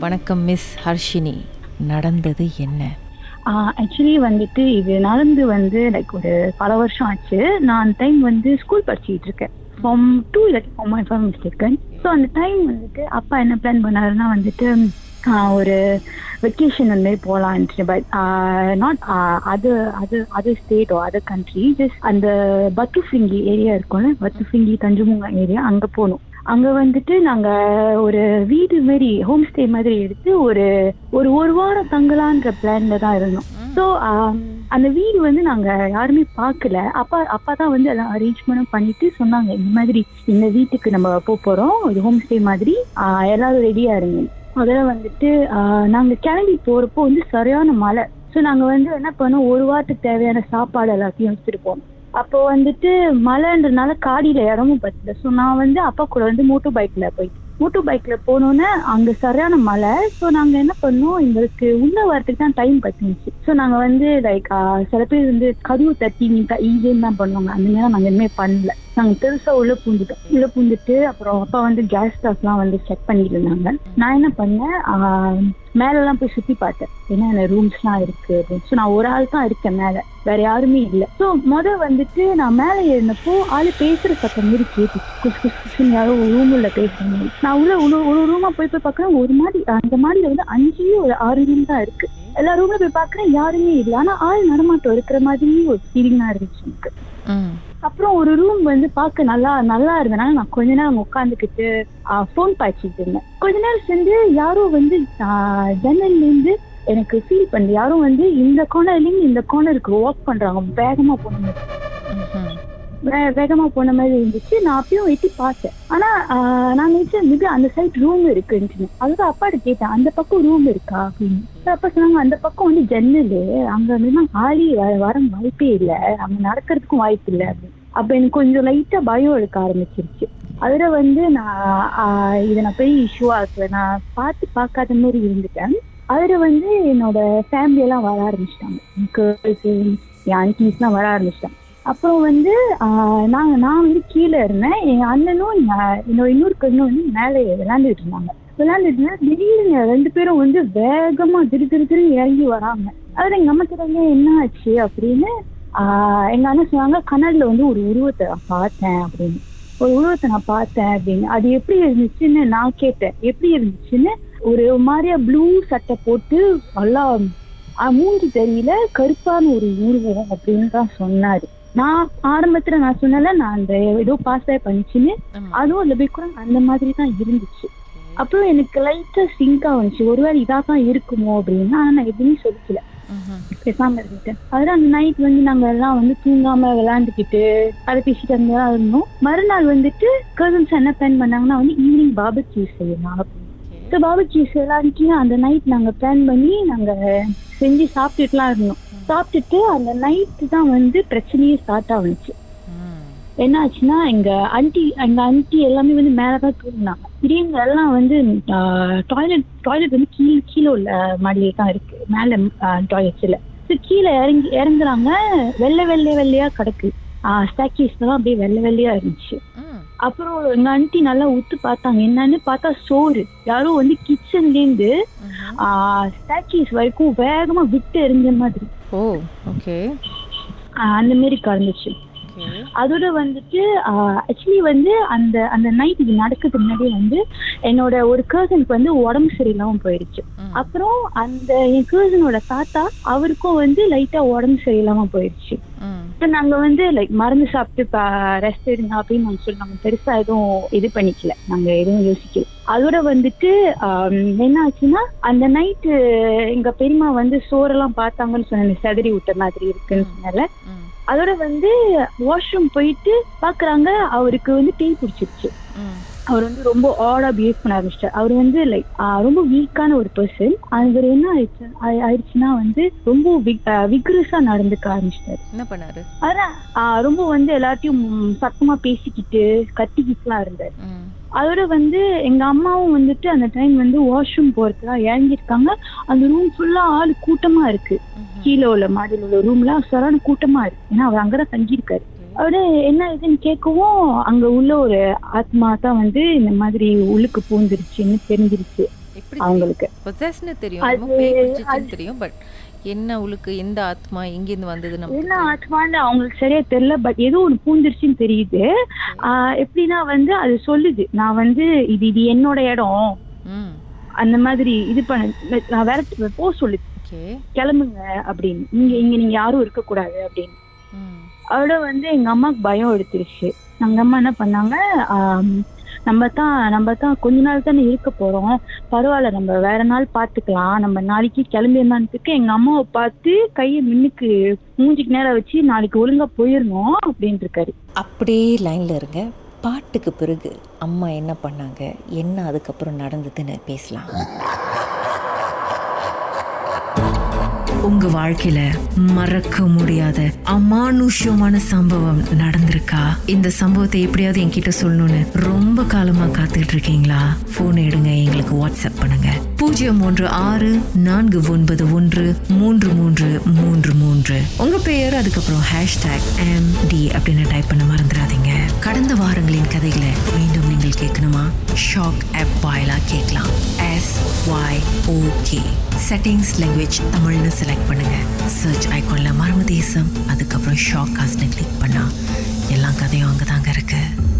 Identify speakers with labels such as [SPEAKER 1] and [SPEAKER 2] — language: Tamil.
[SPEAKER 1] வணக்கம் மிஸ் ஹர்ஷினி. நடந்தது என்ன?
[SPEAKER 2] ஆக்சுவலி வந்துட்டு இது நடந்து வந்து லைக் ஒரு பல வருஷம் ஆச்சு. நான் அந்த டைம் வந்து ஸ்கூல் படிச்சுட்டு இருக்கேன். ஃபார்ம் டூ இல்லாட்டி form one form mistaken so அந்த டைம் வந்துட்டு அப்பா என்ன பிளான் பண்ணாருன்னா வந்துட்டு ஒரு வெக்கேஷன் வந்து போகலான்ட்டு பட் நாட் அது அது அது state o other country just அந்த பத்துஃபிங்கி ஏரியா இருக்கும்ல பத்துஃபிங்கி தஞ்சுமுங்கா ஏரியா அங்கே போகணும் அங்க வந்துட்டு நாங்க ஒரு வீடு மாதிரி ஹோம் ஸ்டே மாதிரி எடுத்து ஒரு ஒரு ஒரு வாரம் தங்கலான்ற பிளான்ல தான் இருந்தோம். ஸோ அந்த வீடு வந்து நாங்க யாருமே பார்க்கல. அப்பா அப்பா தான் வந்து எல்லாம் அரேஞ்ச்மெண்ட்டும் பண்ணிட்டு சொன்னாங்க இந்த மாதிரி இந்த வீட்டுக்கு நம்ம போக போறோம் இது ஹோம் ஸ்டே மாதிரி எல்லாரும் ரெடியா இருங்க. அதில் வந்துட்டு நாங்க கிளம்பி போறப்போ வந்து சரியான மழை. ஸோ நாங்க வந்து என்ன பண்ணோம் ஒரு வாரத்துக்கு தேவையான சாப்பாடு எல்லாத்தையும் போனோம். அப்போ வந்துட்டு மழைன்றனால காடியில இடமும் பத்தல. ஸோ நான் வந்து அப்பா கூட வந்து மோட்டர் பைக்ல போயிட்டு மோட்டர் பைக்ல போனோன்னே அங்க சரியான மழை. ஸோ நாங்க என்ன பண்ணோம் எங்களுக்கு உள்ள வரத்துக்கு தான் டைம் பத்துச்சு. ஸோ நாங்க வந்து லைக் சில பேர் வந்து கருவு தட்டி நீங்க ஈஸின்னு தான் பண்ணுவாங்க. அந்த நேரம் நாங்க எதுவுமே பண்ணல. நாங்க பெருசா உள்ள பூந்துட்டோம். உள்ள பூந்துட்டு அப்புறம் அப்பா வந்து கேஸ் ஸ்டாப்லாம் வந்து செக் பண்ணிட்டு இருந்தாங்க. நான் என்ன பண்ணேன்? ஆஹ், மேலெல்லாம் போய் சுத்தி பார்த்தேன். என்னென்ன ரூம்ஸ்லாம் இருக்கு அப்படின்னு. ஸோ நான் ஒரு ஆள் தான் இருக்கேன் மேல. வேற யாருமே இல்லை. ஸோ முத வந்துட்டு நான் மேலே ஏறினப்போ ஆளு பேசுற சத்தம் மாரி கேட்டு குசு குஸ் குஸ்ன்னு யாரோ ஒரு உள்ள பேசுற மாதிரி. நான் உள்ள ஒரு ஒரு ரூமா போய் போய் பார்க்குறேன். ஒரு மாதிரி அந்த மாதிரில வந்து அஞ்சு ஒரு ஆறு ரூம் தான் இருக்கு. எல்லா ரூம்ல போய் பார்க்குறேன். யாருமே இல்லை. ஆனா ஆள் நடமாட்டம் இருக்கிற மாதிரி ஒரு ஃபீலிங்கா இருந்துச்சு எனக்கு.
[SPEAKER 1] ம்.
[SPEAKER 2] அப்புறம் ஒரு ரூம் வந்து பார்க்க நல்லா நல்லா இருந்தனால நான் கொஞ்ச நேரம் உட்காந்துக்கிட்டு ஃபோன் பாய்ச்சிட்டு இருந்தேன். கொஞ்ச நேரம் சென்று யாரோ வந்து ஆஹ், ஜன்னல்ல இருந்து எனக்கு ஃபீல் பண்ணி யாரும் வந்து இந்த கார்னர்லேருந்து இந்த கார்னருக்கு வாக் பண்றாங்க. வேகமா போன மாதிரி. வேகமா போன மாதிரி இருந்துச்சு. நான் அப்பயும் எட்டி பார்த்தேன். ஆனா நான் நினைச்சேன் மிக அந்த சைட் ரூம் இருக்குன்னு அதுதான் அப்பாட்ட கேட்டேன். அந்த பக்கம் ரூம் இருக்கா? அப்படின்னு. அப்ப சொன்னாங்க அந்த பக்கம் வந்து ஜன்னலு. அங்க வந்து ஆளி வர வர வாய்ப்பே இல்லை. அங்க நடக்கிறதுக்கும் வாய்ப்பு இல்லை. அப்படின்னு. அப்ப எனக்கு கொஞ்சம் லைட்டா பயம் எடுக்க ஆரம்பிச்சிருச்சு. அதுல வந்து நான் இதை நான் பெரிய இஷ்யூ ஆக்குவேன் நான் பார்த்து பார்க்காத மாதிரி இருந்துட்டேன். அதுல வந்து என்னோட ஃபேமிலி எல்லாம் வர ஆரம்பிச்சிட்டாங்க. கேர்ள்ஸ் என் ஆன்டிஸ்லாம் வர ஆரம்பிச்சிட்டாங்க. அப்புறம் வந்து நான் நான் வந்து கீழே இருந்தேன். என் அண்ணனும் என்னோட இன்னொரு கண்ணும் வந்து மேலே விளையாண்டுட்டு இருந்தாங்க. விளாண்டுட்டு இருந்தா திடீர்னு ரெண்டு பேரும் வந்து வேகமா திரு திரு திரு இறங்கி வராங்க. அதுல எங்க அம்மா கேட்டாங்க என்ன ஆச்சு? அப்படின்னு எங்க அண்ணன் சொன்னாங்க கண்ணாடில வந்து ஒரு உருவத்தை நான் பார்த்தேன் அப்படின்னு. ஒரு உருவத்தை நான் பார்த்தேன் அப்படின்னு. அது எப்படி இருந்துச்சுன்னு நான் கேட்டேன். எப்படி இருந்துச்சுன்னு ஒரு மாதிரியா ப்ளூ சட்டை போட்டு நல்லா ஆஹ், மூஞ்சி தெரியல கருப்பான ஒரு உருவம் அப்படின்னு தான் சொன்னாரு. நான் ஆரம்பத்துல நான் சொன்னல நான் அந்த ஏதோ பாஸ் பண்ணிச்சுன்னு. அதுவும் அந்த கூட அந்த மாதிரி தான் இருந்துச்சு. அப்புறம் எனக்கு லைட்டா சிங்க் ஆகுச்சு ஒருவேளை இதா தான் இருக்குமோ அப்படின்னு. ஆனா நான் எதுவுமே சொல்லிக்கல. பேசாம இருந்துட்டேன் அதுதான் அந்த நைட் வந்து நாங்க எல்லாம் வந்து தூங்காம விளையாண்டுக்கிட்டு அதை பேசிட்டு மாதிரி இருந்தோம். மறுநாள் வந்துட்டு கசன்ஸ் என்ன பிளான் பண்ணாங்கன்னா வந்து ஈவினிங் பாபக்யூ செய்யலாம் ஸோ பாபக்யூ செய்யலான்ட்டு அந்த நைட் நாங்க பிளான் பண்ணி நாங்க செஞ்சு சாப்பிட்டுட்டுலாம் இருந்தோம். சாப்பிட்டுட்டு அந்த நைட்டு தான் வந்து பிரச்சனையே ஸ்டார்ட் ஆகுச்சு
[SPEAKER 1] ம்.
[SPEAKER 2] என்ன ஆச்சுன்னா எங்க ஆன்டி எங்க ஆன்டி எல்லாமே வந்து மேலதான் தூங்கினாங்க திடீர்னு எல்லாம் வந்து டாய்லெட் டாய்லெட் வந்து கீழே கீழே உள்ள மாடியில தான் இருக்கு. மேல டாய்லெட்ஸ்ல ஸோ கீழே இறங்கி இறங்குறாங்க. வெள்ளை வெள்ளை வெள்ளையா கிடக்கு. ஸ்டாக்கீஸ்லாம் அப்படியே வெள்ளை வெள்ளையா இருந்துச்சு. அப்புறம் எங்க ஆன்ட்டி நல்லா உத்து பார்த்தாங்க. என்னன்னு பார்த்தா சோறு. யாரோ வந்து கிச்சன்ல இருந்து
[SPEAKER 1] ம்ஹும்.
[SPEAKER 2] ஸ்டாக்கீஸ் வரைக்கும் வேகமா விட்டு எறிஞ்ச மாதிரி.
[SPEAKER 1] ஓ ஓகே
[SPEAKER 2] அந்த மாதிரி கலந்துச்சு அதோட வந்துட்டு ஆக்சுவலி வந்து அந்த அந்த நைட் இது நடக்கிறதுக்கு முன்னாடியே வந்து என்னோட ஒரு கர்சனுக்கு வந்து உடம்பு சரியில்லாம போயிடுச்சு
[SPEAKER 1] ம்.
[SPEAKER 2] அப்புறம் அந்த என் கர்சனோட தாத்தா அவருக்கும் வந்து லைட்டா உடம்பு சரியில்லாம போயிடுச்சு. இப்போ நாங்க வந்து லைக் மருந்து சாப்பிட்டு ரெஸ்ட் எடுங்க அப்படின்னு நாங்க சொல்லி நாங்க பெருசா எதுவும் இது பண்ணிக்கல. நாங்க எதுவும் யோசிக்கல. அதோட வந்துட்டு என்ன ஆச்சுன்னா அந்த நைட்டு எங்க பெரியம்மா வந்து சோறெல்லாம் பார்த்தாங்கன்னு சொன்ன செதறி விட்ட மாதிரி இருக்குன்னு சொன்னால
[SPEAKER 1] ம்.
[SPEAKER 2] அதோட வந்து வாஷ்ரூம் போயிட்டு பாக்குறாங்க அவருக்கு வந்து பேய் பிடிச்சிருச்சு. அவர் வந்து ரொம்ப ஆடா பிஹேவ் பண்ண ஆரம்பிச்சிட்டார். அவர் வந்து லைக் ரொம்ப வீக்கான ஒரு பர்சன் அவர் என்ன ஆயிடுச்சு ஆயி- ஆயிடுச்சுன்னா வந்து ரொம்ப விக்ரஸா நடந்துக்க ஆரம்பிச்சிட்டாரு.
[SPEAKER 1] என்ன பண்ணாரு?
[SPEAKER 2] அதான் ரொம்ப வந்து எல்லாத்தையும் சத்தமா பேசிக்கிட்டு கத்திக்கிட்டுலாம் இருந்தார். அதோட வந்து எங்க அம்மாவும் வந்துட்டு அந்த டைம் வந்து வாஷ்ரூம் போறதுக்காக இறங்கியிருக்காங்க. அந்த ரூம் ஃபுல்லா ஆள் கூட்டமா இருக்கு.
[SPEAKER 1] ம்ஹும்.
[SPEAKER 2] கீழே உள்ள மாடியில் உள்ள ரூம்ல சரான கூட்டமா இருக்கு. ஏன்னா அவர் அங்கதான் தங்கியிருக்காரு. அவரு என்ன இதுன்னு கேட்கவும் அங்க உள்ள ஒரு ஆத்மா தான் வந்து இந்த மாதிரி உள்ளுக்கு பூந்துருச்சுன்னு தெரிஞ்சிருச்சு. அவங்களுக்கு.
[SPEAKER 1] தெரியும். தெரியும் பட் என்ன உளுக்கு எந்த ஆத்மா எங்கேருந்து வந்தது
[SPEAKER 2] என்ன ஆத்மான்னு அவங்களுக்கு சரியா தெரியல பட் ஏதோ ஒன்று பூந்துருச்சுன்னு தெரியுது. ஆஹ் எப்படின்னா வந்து அது சொல்லுது நான் வந்து இது இது என்னோட இடம். அந்த மாதிரி இது பண்ண நான் வேற போ சொல்லுது கிளம்புங்க அப்படின்னு. இங்க இங்க நீங்க யாரும் இருக்கக்கூடாது அப்படின்னு.
[SPEAKER 1] ம்.
[SPEAKER 2] அதோட வந்து எங்க அம்மாவுக்கு பயம் எடுத்துருச்சு. எங்க அம்மா என்ன பண்ணாங்க நம்ம தான் நம்ம தான் கொஞ்ச நாள் தானே இருக்க போறோம். பரவாயில்ல நம்ம வேற நாள் பாத்துக்கலாம். நம்ம நாளைக்கு கிளம்பிடலான்ட்டுக்கு எங்க அம்மாவை பார்த்து கையை மின்னுக்கு மூஞ்சிக்கு நேரம் வச்சு நாளைக்கு ஒழுங்கா போயிடணும் அப்படின்ட்டு இருக்காரு
[SPEAKER 3] அப்படியே லைனில் இருங்க. பாட்டுக்கு பிறகு அம்மா என்ன பண்ணாங்க? என்ன அதுக்கப்புறம் நடந்ததுன்னு பேசலாம்.
[SPEAKER 4] உங்க வாழ்க்கையில மறக்க முடியாத அமானுஷ்யமான சம்பவம் நடந்திருக்கா? இந்த சம்பவத்தை எப்படியாவது என்கிட்ட சொல்லணும்னு ரொம்ப காலமா காத்துட்டு இருக்கீங்களா போன் எடுங்க எங்களுக்கு வாட்ஸ்அப் பண்ணுங்க. பூஜ்ஜியம் மூன்று ஆறு நான்கு ஒன்பது ஒன்று மூன்று மூன்று மூன்று மூன்று. பேர் அதுக்கப்புறம் ஹேஷ்டேக் எம் டி அப்படின்னு டைப் பண்ண மறந்துடாதீங்க கடந்த வாரங்களின் கதைகளை மீண்டும் நீங்கள் கேட்கணுமா? ஷாக் ஆப் வாயிலா கேட்கலாம். S Y okay settings language தமிழ்னு செலக்ட் பண்ணுங்க. சர்ச் ஐக்கோனில் மர்ம தேசம் அதுக்கப்புறம் ஷாக் காஸ்ட்னு கிளிக் பண்ணால் எல்லா கதையும் அங்கே தாங்க இருக்குது